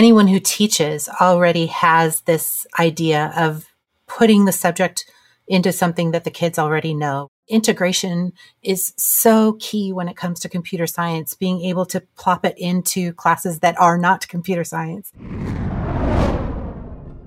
anyone who teaches already has this idea of putting the subject into something that the kids already know. Integration is so key when it comes to computer science, being able to plop it into classes that are not computer science.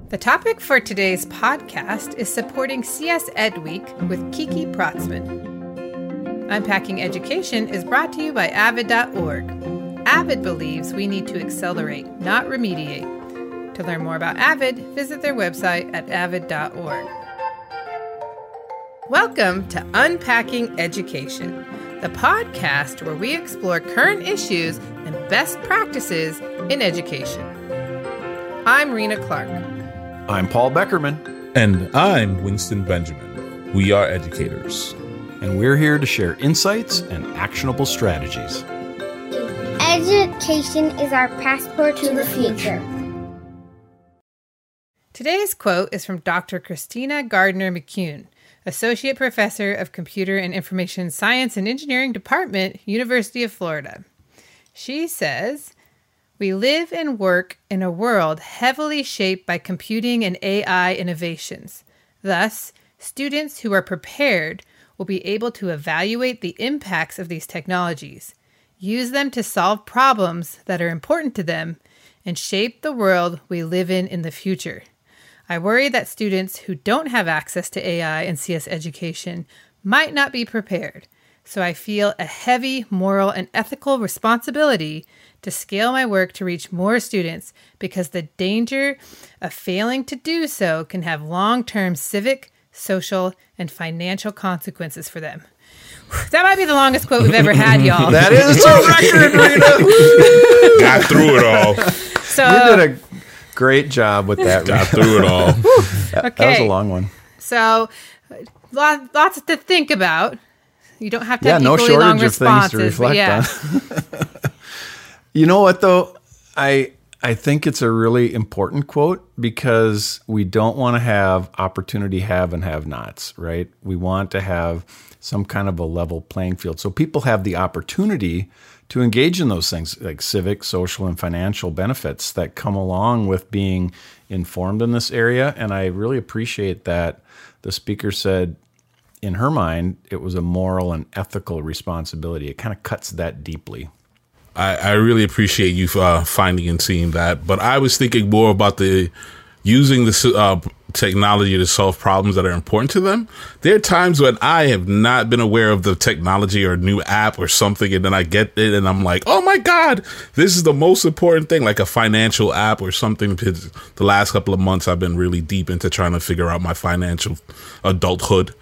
The topic for today's podcast is supporting CS Ed Week with Kiki Prottsman. Unpacking Education is brought to you by Avid.org. Avid believes we need to accelerate, not remediate. To learn more about Avid, visit their website at avid.org. Welcome to Unpacking Education, the podcast where we explore current issues and best practices in education. I'm Rena Clark. I'm Paul Beckerman. And I'm Winston Benjamin. We are educators. And we're here to share insights and actionable strategies. Education is our passport to the future. Today's quote is from Dr. Christina Gardner McCune, Associate Professor of Computer and Information Science and Engineering Department, University of Florida. She says, We live and work in a world heavily shaped by computing and AI innovations. Thus, students who are prepared will be able to evaluate the impacts of these technologies, use them to solve problems that are important to them, and shape the world we live in in the future. I worry that students who don't have access to AI and CS education might not be prepared. So I feel a heavy moral and ethical responsibility to scale my work to reach more students because the danger of failing to do so can have long term civic, social, and financial consequences for them. That might be the longest quote we've ever had, y'all. that is a record, Rita. Got through it all. So you did a great job with that. Got through it all. that, Okay. that was a long one. So, lot, lots to think about. You don't have to Yeah, have no equally long shortage of things to responses, but reflect yeah. on. You know what though? I I think it's a really important quote because we don't want to have opportunity have and have nots, right? We want to have some kind of a level playing field. So people have the opportunity to engage in those things like civic, social, and financial benefits that come along with being informed in this area. And I really appreciate that the speaker said in her mind, it was a moral and ethical responsibility. It kind of cuts that deeply. I, I really appreciate you uh, finding and seeing that. But I was thinking more about the using the uh, technology to solve problems that are important to them. There are times when I have not been aware of the technology or new app or something, and then I get it and I'm like, oh my God, this is the most important thing, like a financial app or something. The last couple of months, I've been really deep into trying to figure out my financial adulthood.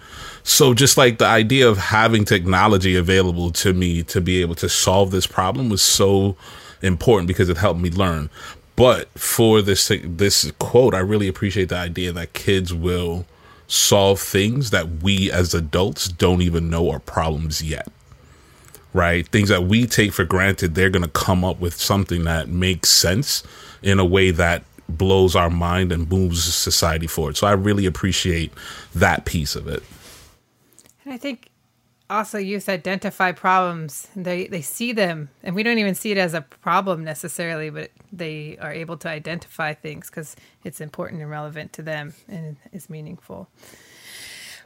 So just like the idea of having technology available to me to be able to solve this problem was so important because it helped me learn. But for this this quote, I really appreciate the idea that kids will solve things that we as adults don't even know are problems yet. Right? Things that we take for granted, they're going to come up with something that makes sense in a way that blows our mind and moves society forward. So I really appreciate that piece of it. And I think also youth identify problems. They they see them, and we don't even see it as a problem necessarily, but they are able to identify things because it's important and relevant to them and is meaningful.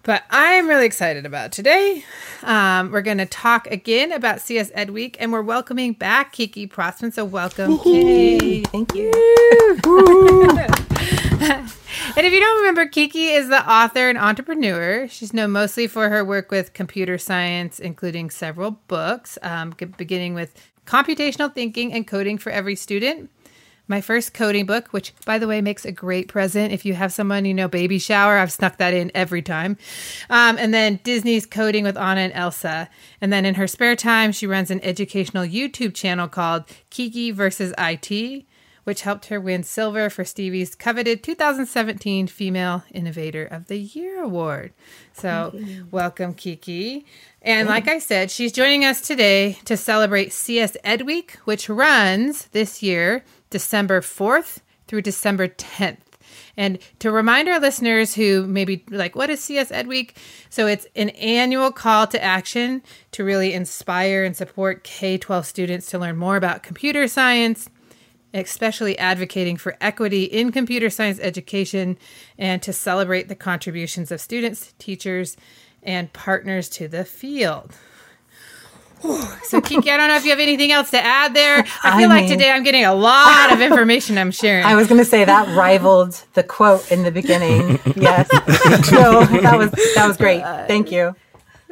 But I'm really excited about today. Um, we're going to talk again about CS Ed Week, and we're welcoming back Kiki Prottsman. So welcome, Kiki. Thank you. And if you don't remember, Kiki is the author and entrepreneur. She's known mostly for her work with computer science, including several books, um, beginning with Computational Thinking and Coding for Every Student. My first coding book, which, by the way, makes a great present if you have someone, you know, baby shower. I've snuck that in every time. Um, and then Disney's Coding with Anna and Elsa. And then in her spare time, she runs an educational YouTube channel called Kiki versus IT which helped her win silver for Stevie's coveted 2017 Female Innovator of the Year award. So, welcome, Kiki. And like I said, she's joining us today to celebrate CS Ed Week, which runs this year December 4th through December 10th. And to remind our listeners who maybe like, what is CS Ed Week? So it's an annual call to action to really inspire and support K 12 students to learn more about computer science, especially advocating for equity in computer science education and to celebrate the contributions of students, teachers, and partners to the field. So, Kiki, I don't know if you have anything else to add there. I feel I like mean- today I'm getting a lot of information I'm sharing. I was going to say that rivaled the quote in the beginning. Yes. so that was that was great. Thank you.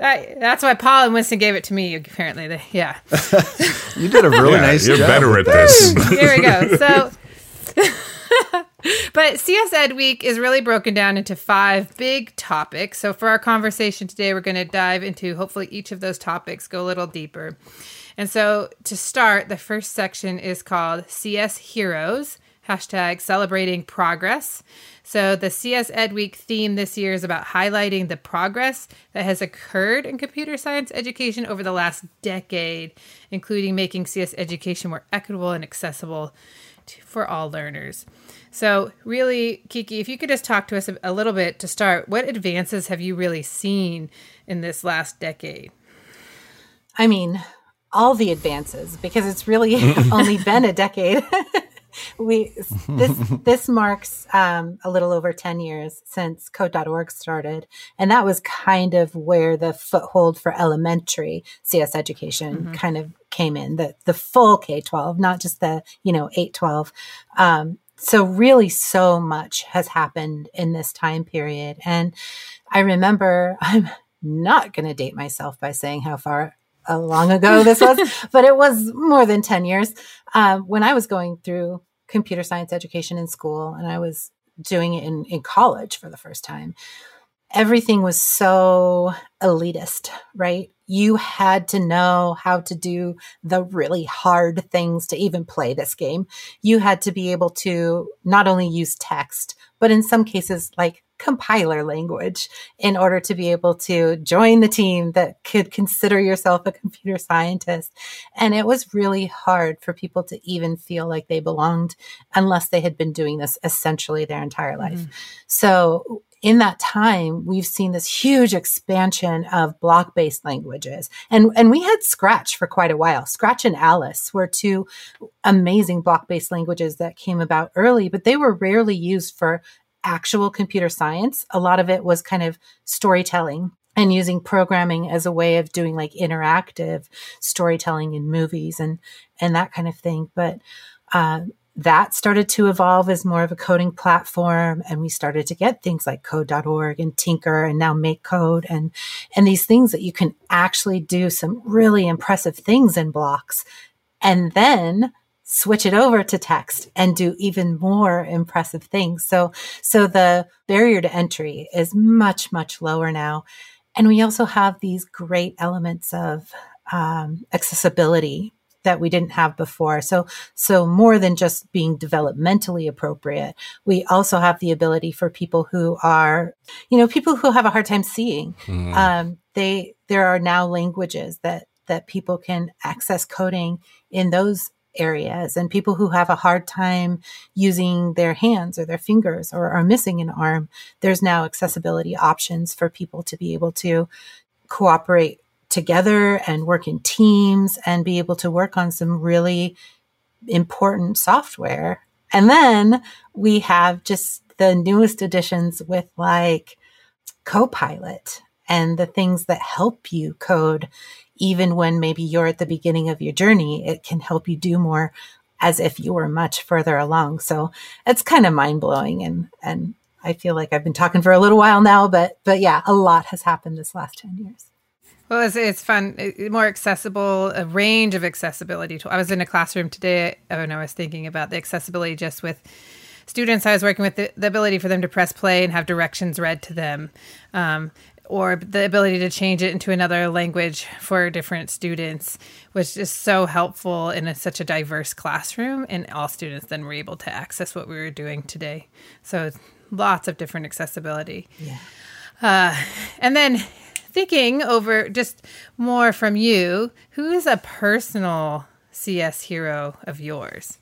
I- that's why Paul and Winston gave it to me, apparently. They, yeah. You did a really Yeah, nice you're job. better at this. Here we go. So, but CS Ed Week is really broken down into five big topics. So, for our conversation today, we're going to dive into hopefully each of those topics, go a little deeper. And so, to start, the first section is called CS Heroes, hashtag celebrating progress. So, the CS Ed Week theme this year is about highlighting the progress that has occurred in computer science education over the last decade, including making CS education more equitable and accessible to, for all learners. So, really, Kiki, if you could just talk to us a, a little bit to start, what advances have you really seen in this last decade? I mean, all the advances because it's really only been a decade. we this this marks um, a little over 10 years since code.org started and that was kind of where the foothold for elementary cs education kind of came in the the full k-12 not just the you know 812 um, so really so much has happened in this time period and i remember i'm not going to date myself by saying how far uh, long ago this was, but it was more than 10 years. Um, when I was going through computer science education in school and I was doing it in, in college for the first time, everything was so elitist, right? You had to know how to do the really hard things to even play this game. You had to be able to not only use text, but in some cases, like compiler language in order to be able to join the team that could consider yourself a computer scientist. And it was really hard for people to even feel like they belonged unless they had been doing this essentially their entire life. Mm-hmm. So in that time, we've seen this huge expansion of block based languages. And, and we had Scratch for quite a while. Scratch and Alice were two amazing block based languages that came about early, but they were rarely used for actual computer science. A lot of it was kind of storytelling and using programming as a way of doing like interactive storytelling in movies and, and that kind of thing. But, uh, that started to evolve as more of a coding platform and we started to get things like code.org and Tynker and now make code and and these things that you can actually do some really impressive things in blocks and then switch it over to text and do even more impressive things so so the barrier to entry is much much lower now and we also have these great elements of um, accessibility that we didn't have before. So, so more than just being developmentally appropriate, we also have the ability for people who are, you know, people who have a hard time seeing. Um, they, there are now languages that, that people can access coding in those areas and people who have a hard time using their hands or their fingers or are missing an arm. There's now accessibility options for people to be able to cooperate together and work in teams and be able to work on some really important software. And then we have just the newest additions with like Copilot and the things that help you code, even when maybe you're at the beginning of your journey, it can help you do more as if you were much further along. So it's kind of mind blowing and, and I feel like I've been talking for a little while now, but, but yeah, a lot has happened this last 10 years. Well, it's, it's fun, it- more accessible, a range of accessibility. To, I was in a classroom today and I was thinking about the accessibility just with students I was working with, the, the ability for them to press play and have directions read to them, um, or the ability to change it into another language for different students was just so helpful in a, such a diverse classroom. And all students then were able to access what we were doing today. So lots of different accessibility. Yeah. Uh, and then thinking over just more from you, who is a personal CS hero of yours?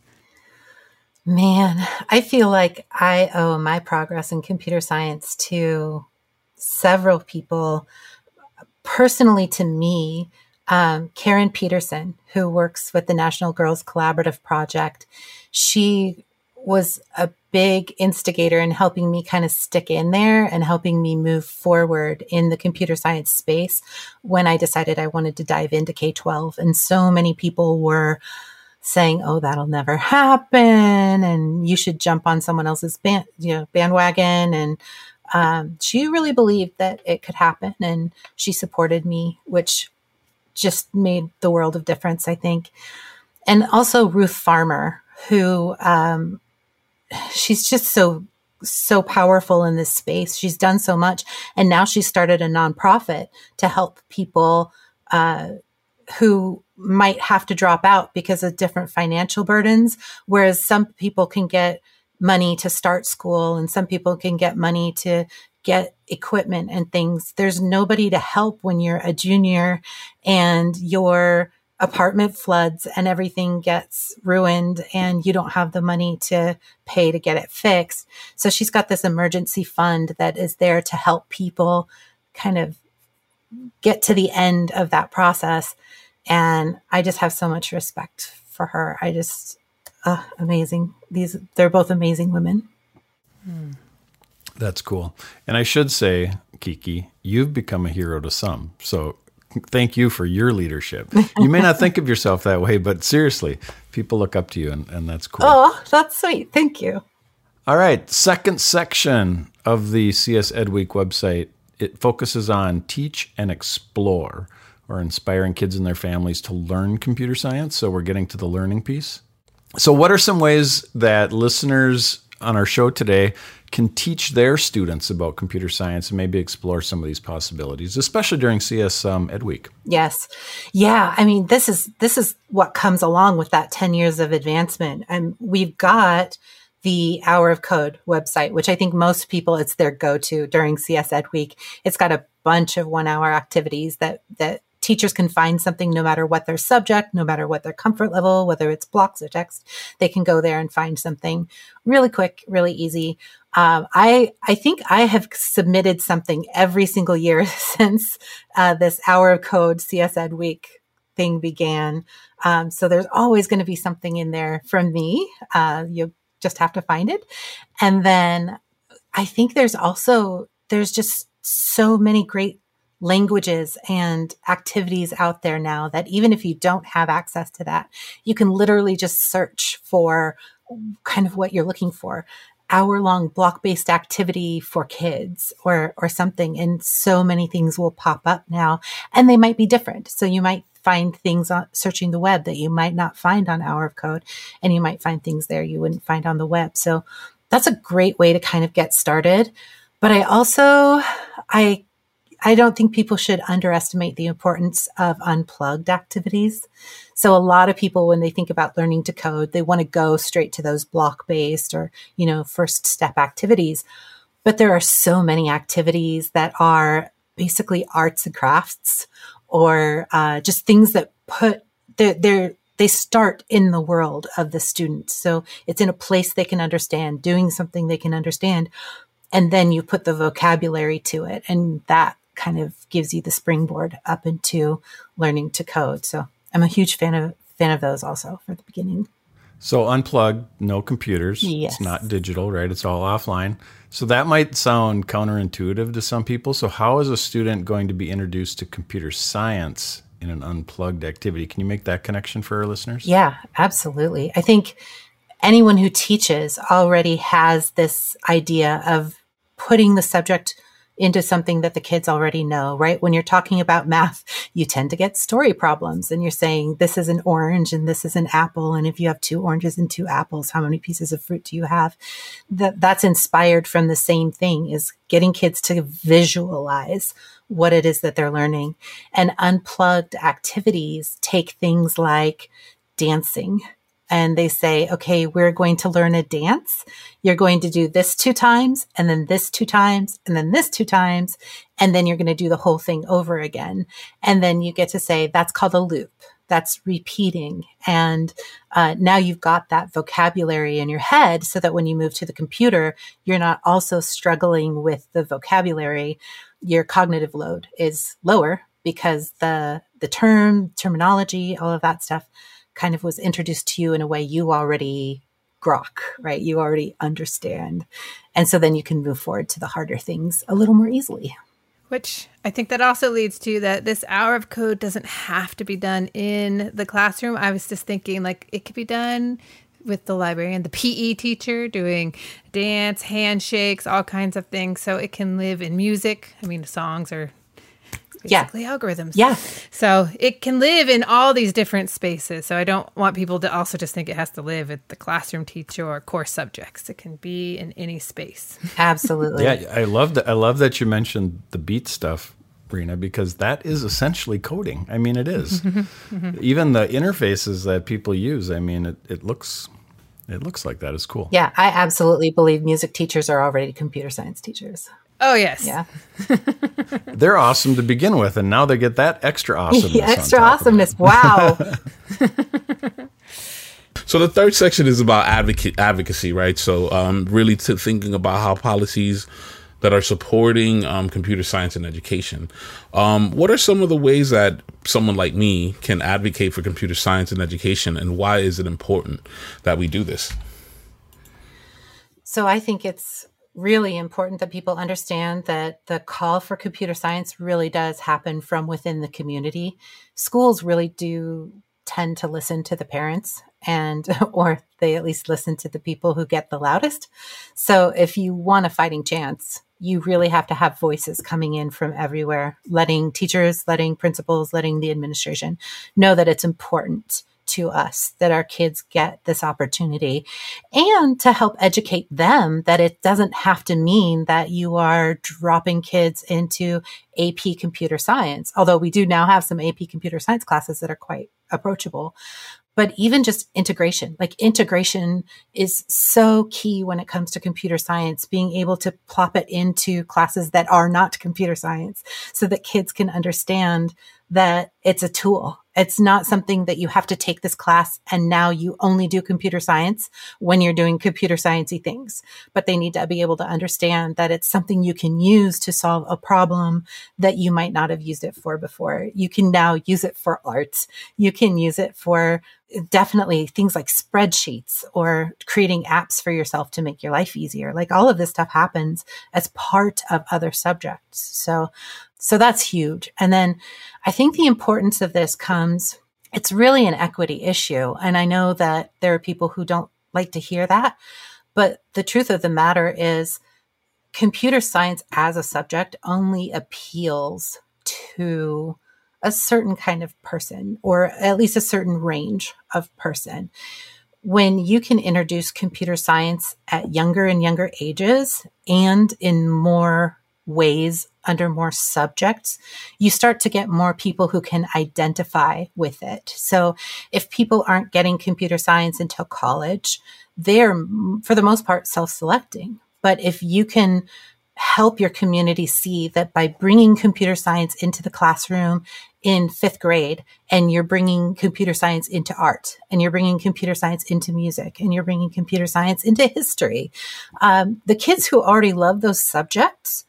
Man, I feel like I owe my progress in computer science to several people. Personally, to me, um, Karen Peterson, who works with the National Girls Collaborative Project, she was a big instigator in helping me kind of stick in there and helping me move forward in the computer science space when I decided I wanted to dive into K 12. And so many people were saying, "Oh, that'll never happen," and you should jump on someone else's band, you know, bandwagon. And um, she really believed that it could happen, and she supported me, which just made the world of difference, I think. And also Ruth Farmer, who um, she's just so so powerful in this space. She's done so much, and now she started a nonprofit to help people uh, who might have to drop out because of different financial burdens. Whereas some people can get money to start school, and some people can get money to get equipment and things. There's nobody to help when you're a junior and you're apartment floods and everything gets ruined and you don't have the money to pay to get it fixed. So she's got this emergency fund that is there to help people kind of get to the end of that process. And I just have so much respect for her. I just, uh, amazing. These, they're both amazing women. That's cool. And I should say, Kiki, you've become a hero to some. So thank you for your leadership. You may not think of yourself that way, but seriously, people look up to you, and, and that's cool. Oh, that's sweet. Thank you. All right. Second section of the CS Ed Week website it focuses on teach and explore, or inspiring kids and their families to learn computer science. So we're getting to the learning piece. So, what are some ways that listeners on our show today can teach their students about computer science and maybe explore some of these possibilities, especially during CS um, Ed Week. Yes, yeah. I mean, this is this is what comes along with that ten years of advancement, and we've got the Hour of Code website, which I think most people it's their go to during CS Ed Week. It's got a bunch of one hour activities that that teachers can find something no matter what their subject, no matter what their comfort level, whether it's blocks or text, they can go there and find something really quick, really easy. Um, I I think I have submitted something every single year since uh, this Hour of Code CS Ed Week thing began. Um, so there's always going to be something in there from me. Uh, you just have to find it, and then I think there's also there's just so many great languages and activities out there now that even if you don't have access to that, you can literally just search for kind of what you're looking for. Hour long block based activity for kids or or something and so many things will pop up now and they might be different. So you might find things on searching the web that you might not find on hour of code and you might find things there you wouldn't find on the web. So that's a great way to kind of get started. But i also i I don't think people should underestimate the importance of unplugged activities. So a lot of people, when they think about learning to code, they want to go straight to those block based or, you know, first step activities. But there are so many activities that are basically arts and crafts or uh, just things that put they're, they're they start in the world of the student. So it's in a place they can understand, doing something they can understand. And then you put the vocabulary to it. And that kind of gives you the springboard up into learning to code. So I'm a huge fan of fan of those also for the beginning. So unplugged, no computers. Yes. It's not digital, right? It's all offline. So that might sound counterintuitive to some people. So how is a student going to be introduced to computer science in an unplugged activity? Can you make that connection for our listeners? Yeah, absolutely. I think anyone who teaches already has this idea of putting the subject into something that the kids already know, right? When you're talking about math, you tend to get story problems and you're saying this is an orange and this is an apple. And if you have two oranges and two apples, how many pieces of fruit do you have? That that's inspired from the same thing is getting kids to visualize what it is that they're learning and unplugged activities take things like dancing and they say, okay, we're going to learn a dance. You're going to do this two times and then this two times and then this two times. And then you're going to do the whole thing over again. And then you get to say, that's called a loop. That's repeating. And uh, now you've got that vocabulary in your head so that when you move to the computer, you're not also struggling with the vocabulary. Your cognitive load is lower because the the term, terminology, all of that stuff kind of was introduced to you in a way you already grok, right? You already understand. And so then you can move forward to the harder things a little more easily. Which I think that also leads to that this hour of code doesn't have to be done in the classroom. I was just thinking like it could be done with the librarian, the PE teacher doing dance, handshakes, all kinds of things. So it can live in music. I mean, songs are basically yeah. algorithms. Yeah. So it can live in all these different spaces. So I don't want people to also just think it has to live at the classroom teacher or course subjects. It can be in any space. Absolutely. yeah, I love that. I love that you mentioned the beat stuff. Rena, because that is essentially coding. I mean, it is. Even the interfaces that people use, I mean, it, it looks it looks like that is cool. Yeah, I absolutely believe music teachers are already computer science teachers. Oh yes. Yeah. They're awesome to begin with, and now they get that extra awesomeness. extra awesomeness. Wow. So the third section is about advocate advocacy, right? So um, really to thinking about how policies that are supporting um, computer science and education. Um, what are some of the ways that someone like me can advocate for computer science and education, and why is it important that we do this? So I think it's really important that people understand that the call for computer science really does happen from within the community. Schools really do tend to listen to the parents and or they at least listen to the people who get the loudest. So if you want a fighting chance, you really have to have voices coming in from everywhere, letting teachers, letting principals, letting the administration know that it's important to us that our kids get this opportunity and to help educate them that it doesn't have to mean that you are dropping kids into AP computer science. Although we do now have some AP computer science classes that are quite approachable but even just integration like integration is so key when it comes to computer science being able to plop it into classes that are not computer science so that kids can understand that it's a tool it's not something that you have to take this class and now you only do computer science when you're doing computer sciencey things. But they need to be able to understand that it's something you can use to solve a problem that you might not have used it for before. You can now use it for art. You can use it for definitely things like spreadsheets or creating apps for yourself to make your life easier. Like all of this stuff happens as part of other subjects. So so that's huge. And then I think the importance of this comes, it's really an equity issue. And I know that there are people who don't like to hear that. But the truth of the matter is, computer science as a subject only appeals to a certain kind of person, or at least a certain range of person. When you can introduce computer science at younger and younger ages and in more ways under more subjects, you start to get more people who can identify with it. So if people aren't getting computer science until college, they're for the most part self-selecting. But if you can help your community see that by bringing computer science into the classroom in fifth grade and you're bringing computer science into art and you're bringing computer science into music and you're bringing computer science into history um, the kids who already love those subjects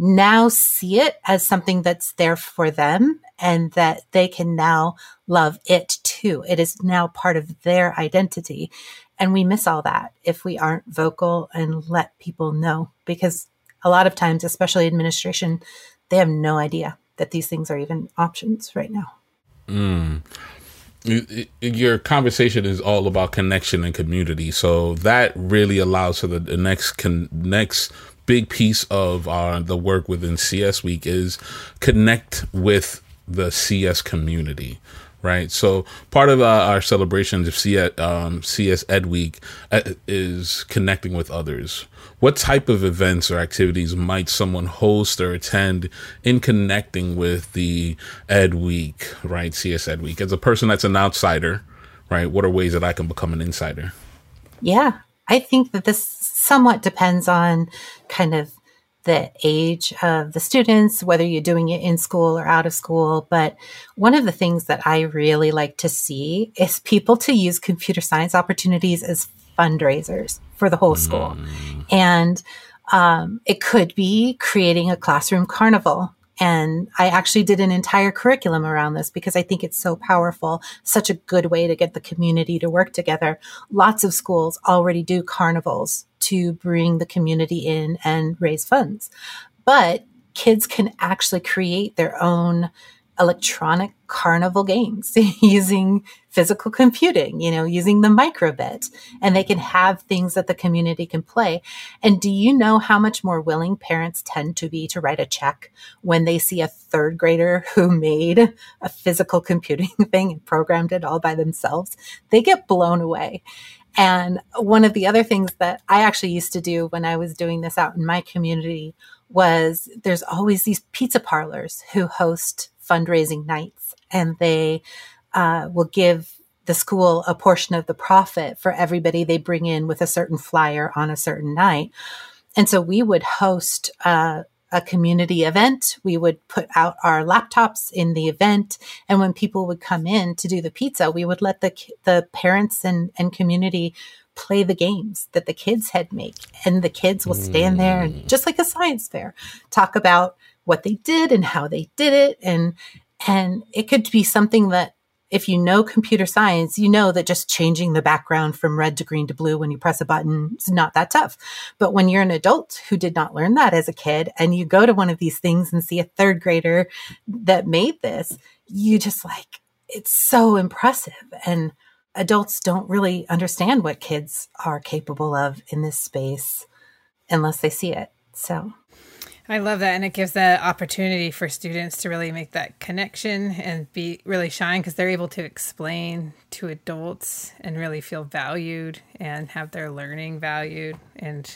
now see it as something that's there for them and that they can now love it too. It is now part of their identity. And we miss all that if we aren't vocal and let people know because a lot of times, especially administration, they have no idea that these things are even options right now. Mm. Your conversation is all about connection and community, so that really allows for the, next con- next big piece of uh, the work within CS Week is connect with the CS community right? So part of uh, our celebrations of CS, um, CS Ed Week uh, is connecting with others. What type of events or activities might someone host or attend in connecting with the Ed Week, right? CS Ed Week. As a person that's an outsider, right? What are ways that I can become an insider? Yeah, I think that this somewhat depends on kind of the age of the students, whether you're doing it in school or out of school. But one of the things that I really like to see is people to use computer science opportunities as fundraisers for the whole school. Mm. And um, it could be creating a classroom carnival And I actually did an entire curriculum around this because I think it's so powerful, such a good way to get the community to work together. Lots of schools already do carnivals to bring the community in and raise funds. But kids can actually create their own electronic carnival games using physical computing, you know, using the microbit, and they can have things that the community can play. And do you know how much more willing parents tend to be to write a check when they see a third grader who made a physical computing thing and programmed it all by themselves? They get blown away. And one of the other things that I actually used to do when I was doing this out in my community was there's always these pizza parlors who host fundraising nights and they uh, will give the school a portion of the profit for everybody they bring in with a certain flyer on a certain night. And so we would host uh, a community event. We would put out our laptops in the event. And when people would come in to do the pizza, we would let the, the parents and, and community play the games that the kids had made. And the kids will stand there and mm. just like a science fair, talk about what they did and how they did it. And, and it could be something that if you know computer science, you know that just changing the background from red to green to blue when you press a button is not that tough. But when you're an adult who did not learn that as a kid and you go to one of these things and see a third grader that made this, you just like, it's so impressive. And adults don't really understand what kids are capable of in this space unless they see it. So I love that. And it gives the opportunity for students to really make that connection and be really shine because they're able to explain to adults and really feel valued and have their learning valued. And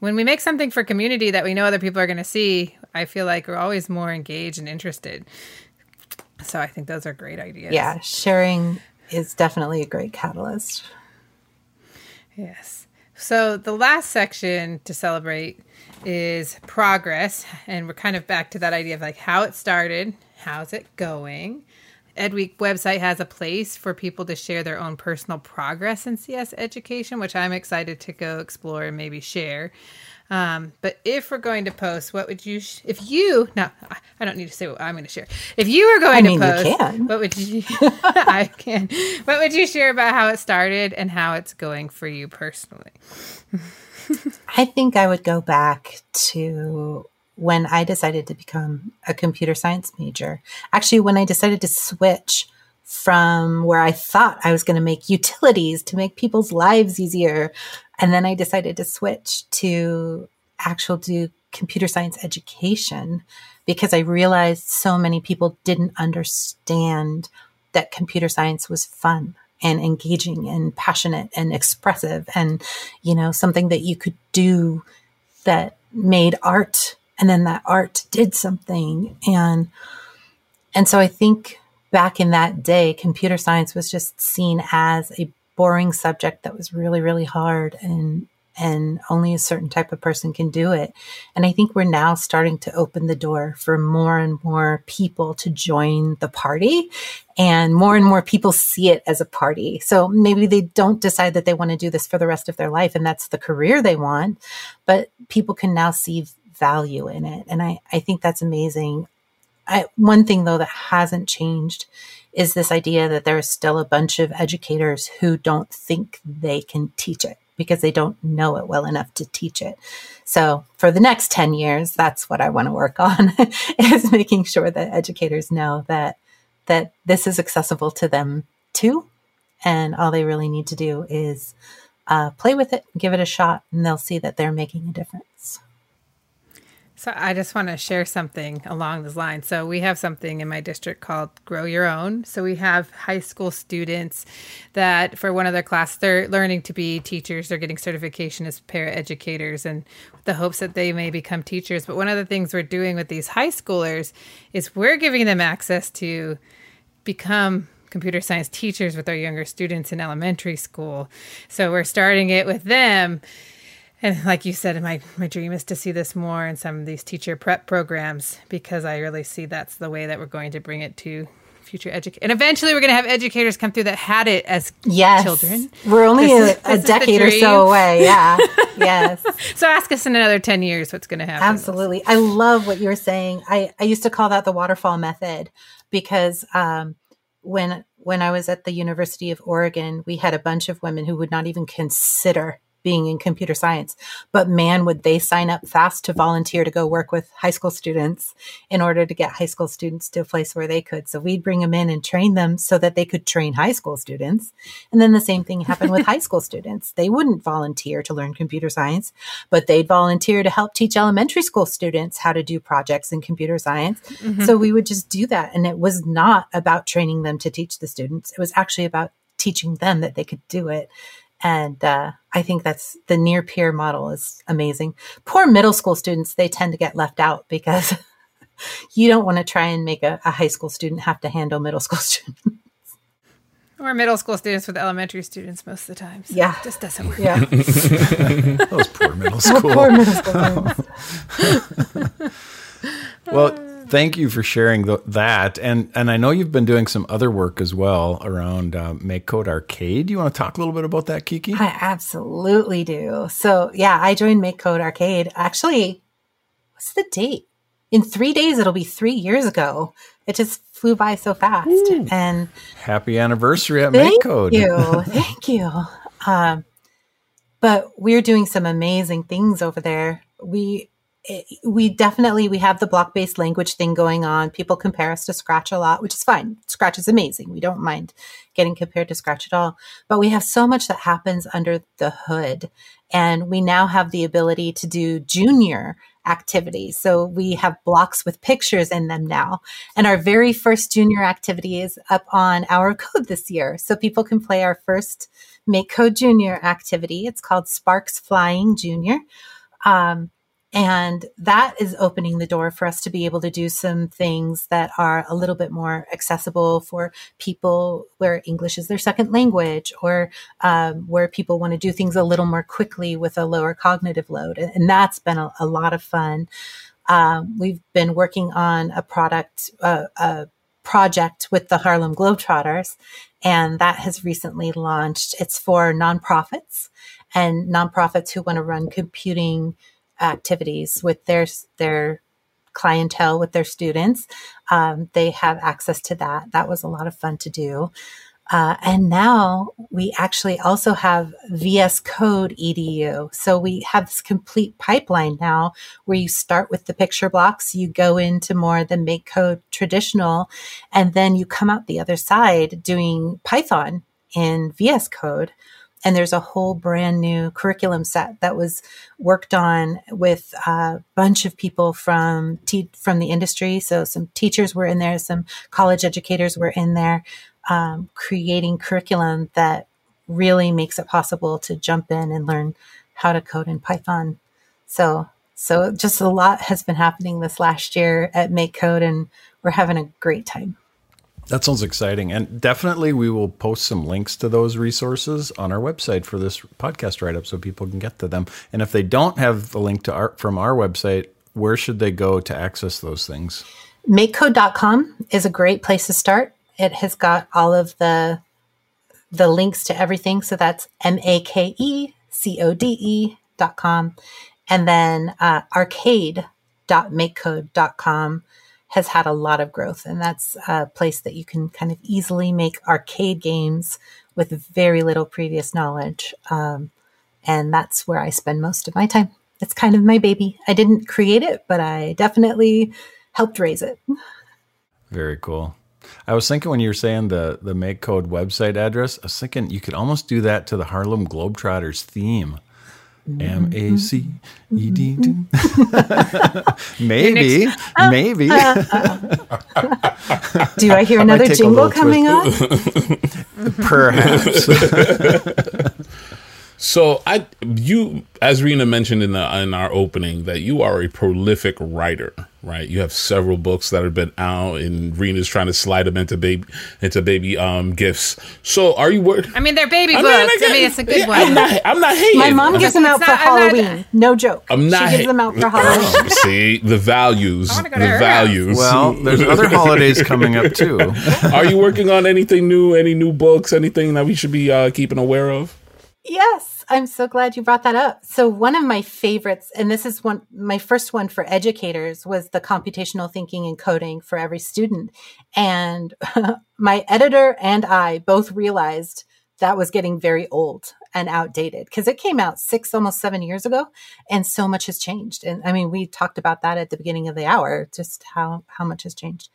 when we make something for community that we know other people are going to see, I feel like we're always more engaged and interested. So I think those are great ideas. Yeah, sharing is definitely a great catalyst. Yes. So the last section to celebrate is progress. And we're kind of back to that idea of like how it started, how's it going. EdWeek website has a place for people to share their own personal progress in CS education, which I'm excited to go explore and maybe share. Um, but if we're going to post, what would you, sh- if you, no, I don't need to say what I'm going to share. If you were going I mean, to post, you can. what would you, I can, what would you share about how it started and how it's going for you personally? I think I would go back to when I decided to become a computer science major. Actually, when I decided to switch from where I thought I was going to make utilities to make people's lives easier. And then I decided to switch to actual do computer science education because I realized so many people didn't understand that computer science was fun and engaging and passionate and expressive and, you know, something that you could do that made art and then that art did something. And, and so I think back in that day, computer science was just seen as a boring subject that was really, really hard and and only a certain type of person can do it. And I think we're now starting to open the door for more and more people to join the party and more and more people see it as a party. So maybe they don't decide that they want to do this for the rest of their life and that's the career they want, but people can now see value in it. And I, I think that's amazing. I, one thing though that hasn't changed is this idea that there is still a bunch of educators who don't think they can teach it because they don't know it well enough to teach it. So for the next 10 years, that's what I want to work on is making sure that educators know that, that this is accessible to them too. And all they really need to do is uh, play with it, give it a shot, and they'll see that they're making a difference. So I just want to share something along this line. So we have something in my district called Grow Your Own. So we have high school students that for one of their class they're learning to be teachers. They're getting certification as paraeducators and the hopes that they may become teachers. But one of the things we're doing with these high schoolers is we're giving them access to become computer science teachers with our younger students in elementary school. So we're starting it with them and like you said, my my dream is to see this more in some of these teacher prep programs because I really see that's the way that we're going to bring it to future educators. And eventually we're going to have educators come through that had it as yes. children. We're only This a, a is the decade or so away. Yeah. yes. So ask us in another 10 years what's going to happen. Absolutely. I love what you were saying. I, I used to call that the waterfall method because um, when when I was at the University of Oregon, we had a bunch of women who would not even consider being in computer science. But man, would they sign up fast to volunteer to go work with high school students in order to get high school students to a place where they could. So we'd bring them in and train them so that they could train high school students. And then the same thing happened with high school students. They wouldn't volunteer to learn computer science, but they'd volunteer to help teach elementary school students how to do projects in computer science. Mm-hmm. So we would just do that. And it was not about training them to teach the students. It was actually about teaching them that they could do it. And uh, I think that's the near peer model is amazing. Poor middle school students, they tend to get left out because you don't want to try and make a, a high school student have to handle middle school students. Or middle school students with elementary students most of the time. So Yeah. It just doesn't work. Yeah. Those poor middle school. Poor middle school. Well, thank you for sharing th- that, and and I know you've been doing some other work as well around uh, Make Code Arcade. You want to talk a little bit about that, Kiki? I absolutely do. So yeah, I joined Make Code Arcade. Actually, what's the date? In three days, it'll be three years ago. It just flew by so fast. And Happy anniversary at Make Code. Thank you, thank you. Um, but we're doing some amazing things over there. We we definitely we have the block based language thing going on. People compare us to Scratch a lot, which is fine. Scratch is amazing. We don't mind getting compared to Scratch at all. But we have so much that happens under the hood, and we now have the ability to do junior activities. So we have blocks with pictures in them now. And our very first junior activity is up on our code this year. So people can play our first Make Code Junior activity. It's called Sparks Flying Junior. Um, and that is opening the door for us to be able to do some things that are a little bit more accessible for people where English is their second language or um, where people want to do things a little more quickly with a lower cognitive load. And, that's been a, a lot of fun. Um, we've been working on a product, uh, a project with the Harlem Globetrotters, and that has recently launched. It's for nonprofits and nonprofits who want to run computing activities with their their clientele with their students. Um, they have access to that. That was a lot of fun to do. Uh, and now we actually also have VS Code EDU. So we have this complete pipeline now where you start with the picture blocks, you go into more the make code traditional, and then you come out the other side doing Python in VS Code. And there's a whole brand new curriculum set that was worked on with a bunch of people from te- from the industry. So some teachers were in there, some college educators were in there, um, creating curriculum that really makes it possible to jump in and learn how to code in Python. So so just a lot has been happening this last year at Make Code, and we're having a great time. That sounds exciting. And definitely we will post some links to those resources on our website for this podcast write up so people can get to them. And if they don't have the link to our from our website, where should they go to access those things? makecode.com is a great place to start. It has got all of the the links to everything. So that's M A K E C O D E dot com. And then uh, arcade.makecode.com has had a lot of growth. And that's a place that you can kind of easily make arcade games with very little previous knowledge. Um, and that's where I spend most of my time. It's kind of my baby. I didn't create it, but I definitely helped raise it. Very cool. I was thinking when you were saying the the Make Code website address, I was thinking you could almost do that to the Harlem Globetrotters theme. M A C E D. Mm-hmm. Maybe, maybe. Oh, uh, uh. Do I hear another take a jingle coming on? Perhaps. So I, you, as Rena mentioned in the in our opening, that you are a prolific writer, right? You have several books that have been out, and Rena's trying to slide them into baby into baby um gifts. So are you working? I mean, they're baby I'm books. not- I mean, it's a good yeah, one. I'm not. I'm not hating. My mom gives them out It's for not- I'm not- Halloween. no joke. I'm not. She gives ha- them out for Halloween. See the values. I The wanna go to her house. values. Well, there's other holidays coming up too. are you working on anything new? Any new books? Anything that we should be uh, keeping aware of? Yes, I'm so glad you brought that up. So one of my favorites, and this is one my first one for educators, was the computational thinking and coding for every student. And my editor and I both realized that was getting very old and outdated because it came out six, almost seven years ago, and so much has changed. And I mean, we talked about that at the beginning of the hour, just how how much has changed.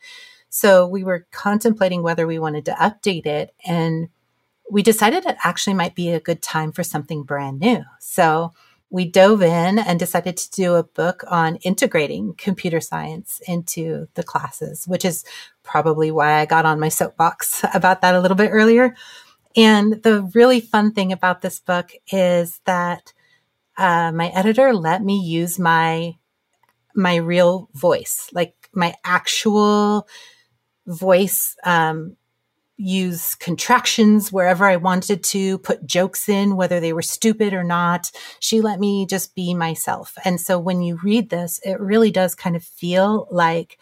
So we were contemplating whether we wanted to update it and we decided it actually might be a good time for something brand new. So we dove in and decided to do a book on integrating computer science into the classes, which is probably why I got on my soapbox about that a little bit earlier. And the really fun thing about this book is that uh, my editor let me use my my real voice, like my actual voice um, use contractions wherever I wanted to, put jokes in, whether they were stupid or not. She let me just be myself. And so when you read this, it really does kind of feel like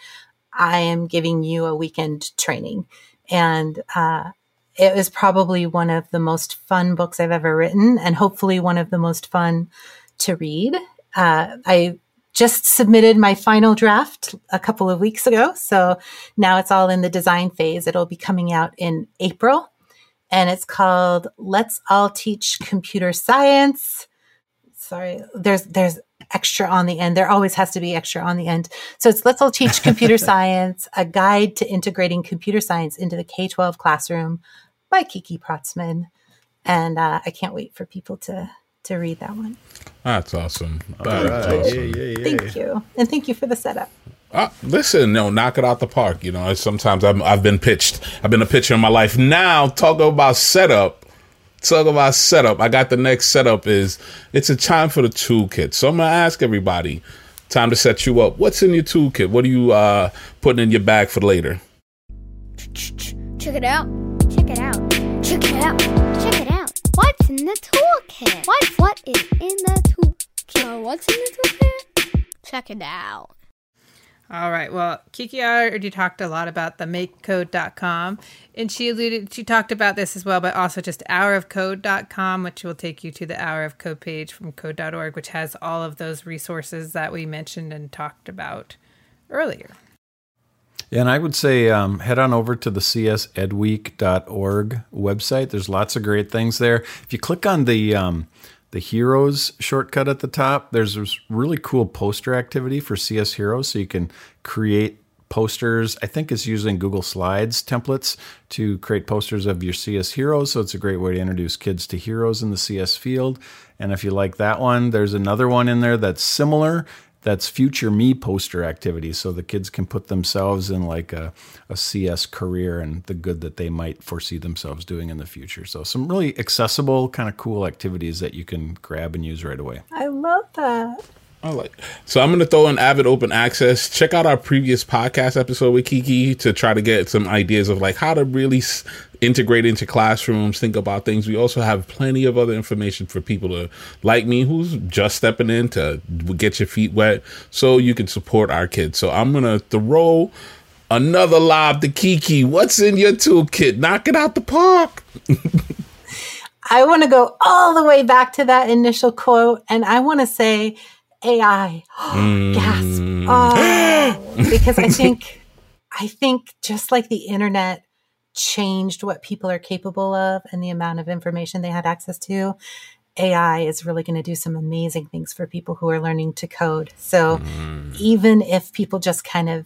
I am giving you a weekend training. And uh, it was probably one of the most fun books I've ever written, and hopefully one of the most fun to read. Uh, I just submitted my final draft a couple of weeks ago. So now it's all in the design phase. It'll be coming out in April and it's called Let's All Teach Computer Science. Sorry, there's, there's extra on the end. There always has to be extra on the end. So it's Let's All Teach Computer Science, a guide to integrating computer science into the K 12 classroom by Kiki Prottsman. And uh, I can't wait for people to, to read that one. That's awesome. That's awesome. Thank you. And thank you for the setup. Uh, listen, no, knock it out the park. You know, sometimes I'm, I've been pitched. I've been a pitcher in my life. Now, talk about setup. Talk about setup. I got the next setup is it's a time for the toolkit. So I'm gonna ask everybody, time to set you up. What's in your toolkit? What are you uh, putting in your bag for later? Check it out. Check it out. Check it out. Check it out. What's in the toolkit? What what is in the toolkit? Uh, what's in the toolkit? Check it out. All right. Well, Kiki already talked a lot about the makecode.com, and she alluded, she talked about this as well, but also just hourofcode.com, which will take you to the Hour of Code page from code.org, which has all of those resources that we mentioned and talked about earlier. Yeah, and I would say um, head on over to the csedweek.org website. There's lots of great things there. If you click on the um, the Heroes shortcut at the top, there's this really cool poster activity for CS Heroes, so you can create posters. I think it's using Google Slides templates to create posters of your CS heroes. So it's a great way to introduce kids to heroes in the CS field. And if you like that one, there's another one in there that's similar. That's future me poster activity. So the kids can put themselves in like a, a CS career and the good that they might foresee themselves doing in the future. So some really accessible, kind of cool activities that you can grab and use right away. I love that. I like. So I'm going to throw in Avid Open Access. Check out our previous podcast episode with Kiki to try to get some ideas of like how to really s- integrate into classrooms, think about things. We also have plenty of other information for people to like me who's just stepping in to get your feet wet so you can support our kids. So I'm going to throw another lob to Kiki. What's in your toolkit? Knock it out the park. I want to go all the way back to that initial quote and I want to say AI. Gasp. Mm. Oh, because I think I think just like the internet changed what people are capable of and the amount of information they had access to, AI is really going to do some amazing things for people who are learning to code. So mm. even if people just kind of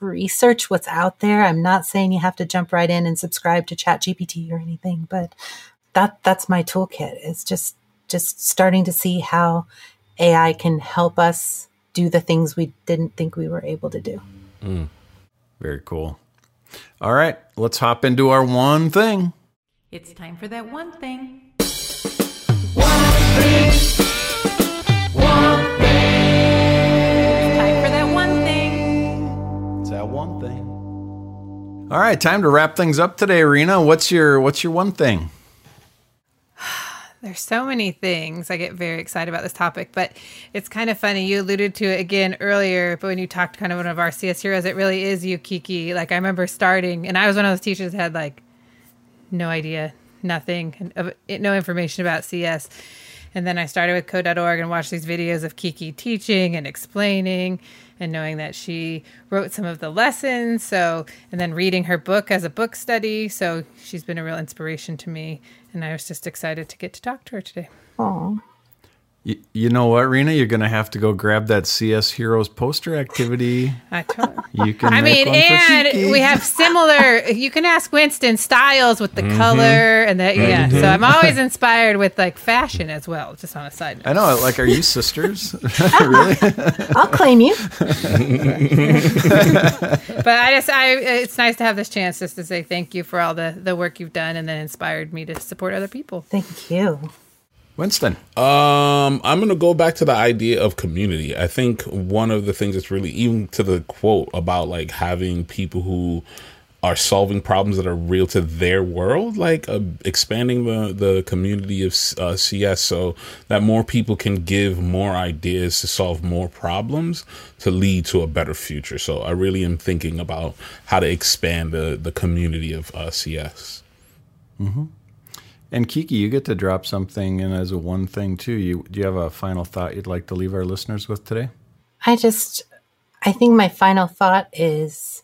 research what's out there, I'm not saying you have to jump right in and subscribe to ChatGPT or anything, but that that's my toolkit. It's just just starting to see how AI can help us do the things we didn't think we were able to do. Hmm. Very cool. All right, let's hop into our one thing. It's time for that one thing. Time for that one thing. It's that one thing. All right, time to wrap things up today, Rena. What's your what's your one thing? There's so many things. I get very excited about this topic, but it's kind of funny. You alluded to it again earlier, but when you talked kind of one of our CS heroes, it really is you, Kiki. Like I remember starting, and I was one of those teachers that had like no idea, nothing, uh, it- no information about CS. And then I started with code.org and watched these videos of Kiki teaching and explaining and knowing that she wrote some of the lessons. So, and then reading her book as a book study. So she's been a real inspiration to me. And I was just excited to get to talk to her today. Oh, You, you know what, Rena? You're gonna have to go grab that CS Heroes poster activity. I told You can. I mean, and we have similar. You can ask Winston styles with the mm-hmm. color and that. Yeah, so I'm always inspired with like fashion as well. Just on a side note. I know. Like, are you sisters? really? I'll claim you. But I just, I, it's nice to have this chance just to say thank you for all the the work you've done and then inspired me to support other people. Thank you. Winston. Um, I'm gonna go back to the idea of community. I think one of the things that's really even to the quote about like having people who are solving problems that are real to their world, like uh, expanding the the community of uh, CS so that more people can give more ideas to solve more problems to lead to a better future. So I really am thinking about how to expand the the community of uh, CS. And Kiki, you get to drop something in as a one thing too. You do you have a final thought you'd like to leave our listeners with today? I just, I think my final thought is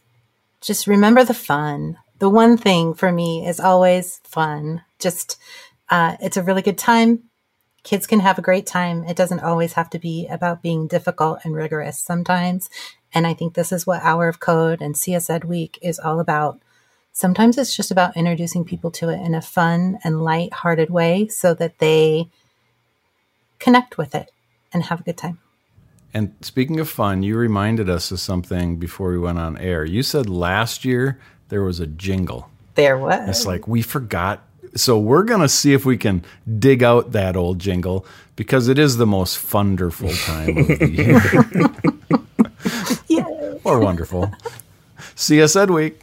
just remember the fun. The one thing for me is always fun. Just, uh, it's a really good time. Kids can have a great time. It doesn't always have to be about being difficult and rigorous sometimes. And I think this is what Hour of Code and CS Ed Week is all about. Sometimes it's just about introducing people to it in a fun and light-hearted way so that they connect with it and have a good time. And speaking of fun, you reminded us of something before we went on air. You said last year there was a jingle. There was. It's like we forgot. So we're gonna see if we can dig out that old jingle because it is the most wonderful time of the year. yeah. or wonderful. CS Ed Week,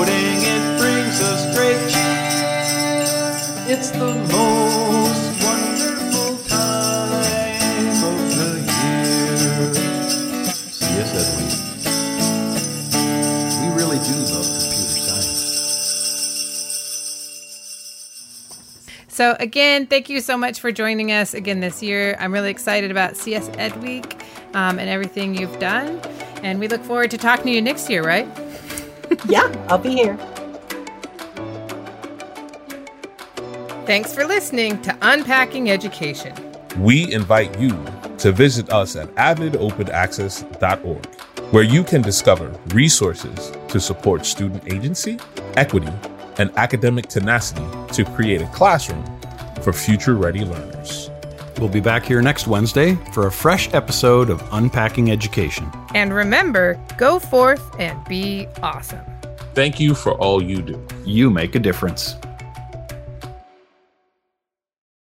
So again, thank you so much for joining us again this year. I'm really excited about CS Ed Week um, and everything you've done, and we look forward to talking to you next year. Right? Yeah, I'll be here. Thanks for listening to Unpacking Education. we invite you to visit us at avidopenaccess.org, where you can discover resources to support student agency, equity, and academic tenacity to create a classroom for future ready learners. We'll be back here next Wednesday for a fresh episode of Unpacking Education. And remember, go forth and be awesome. Thank you for all you do. You make a difference.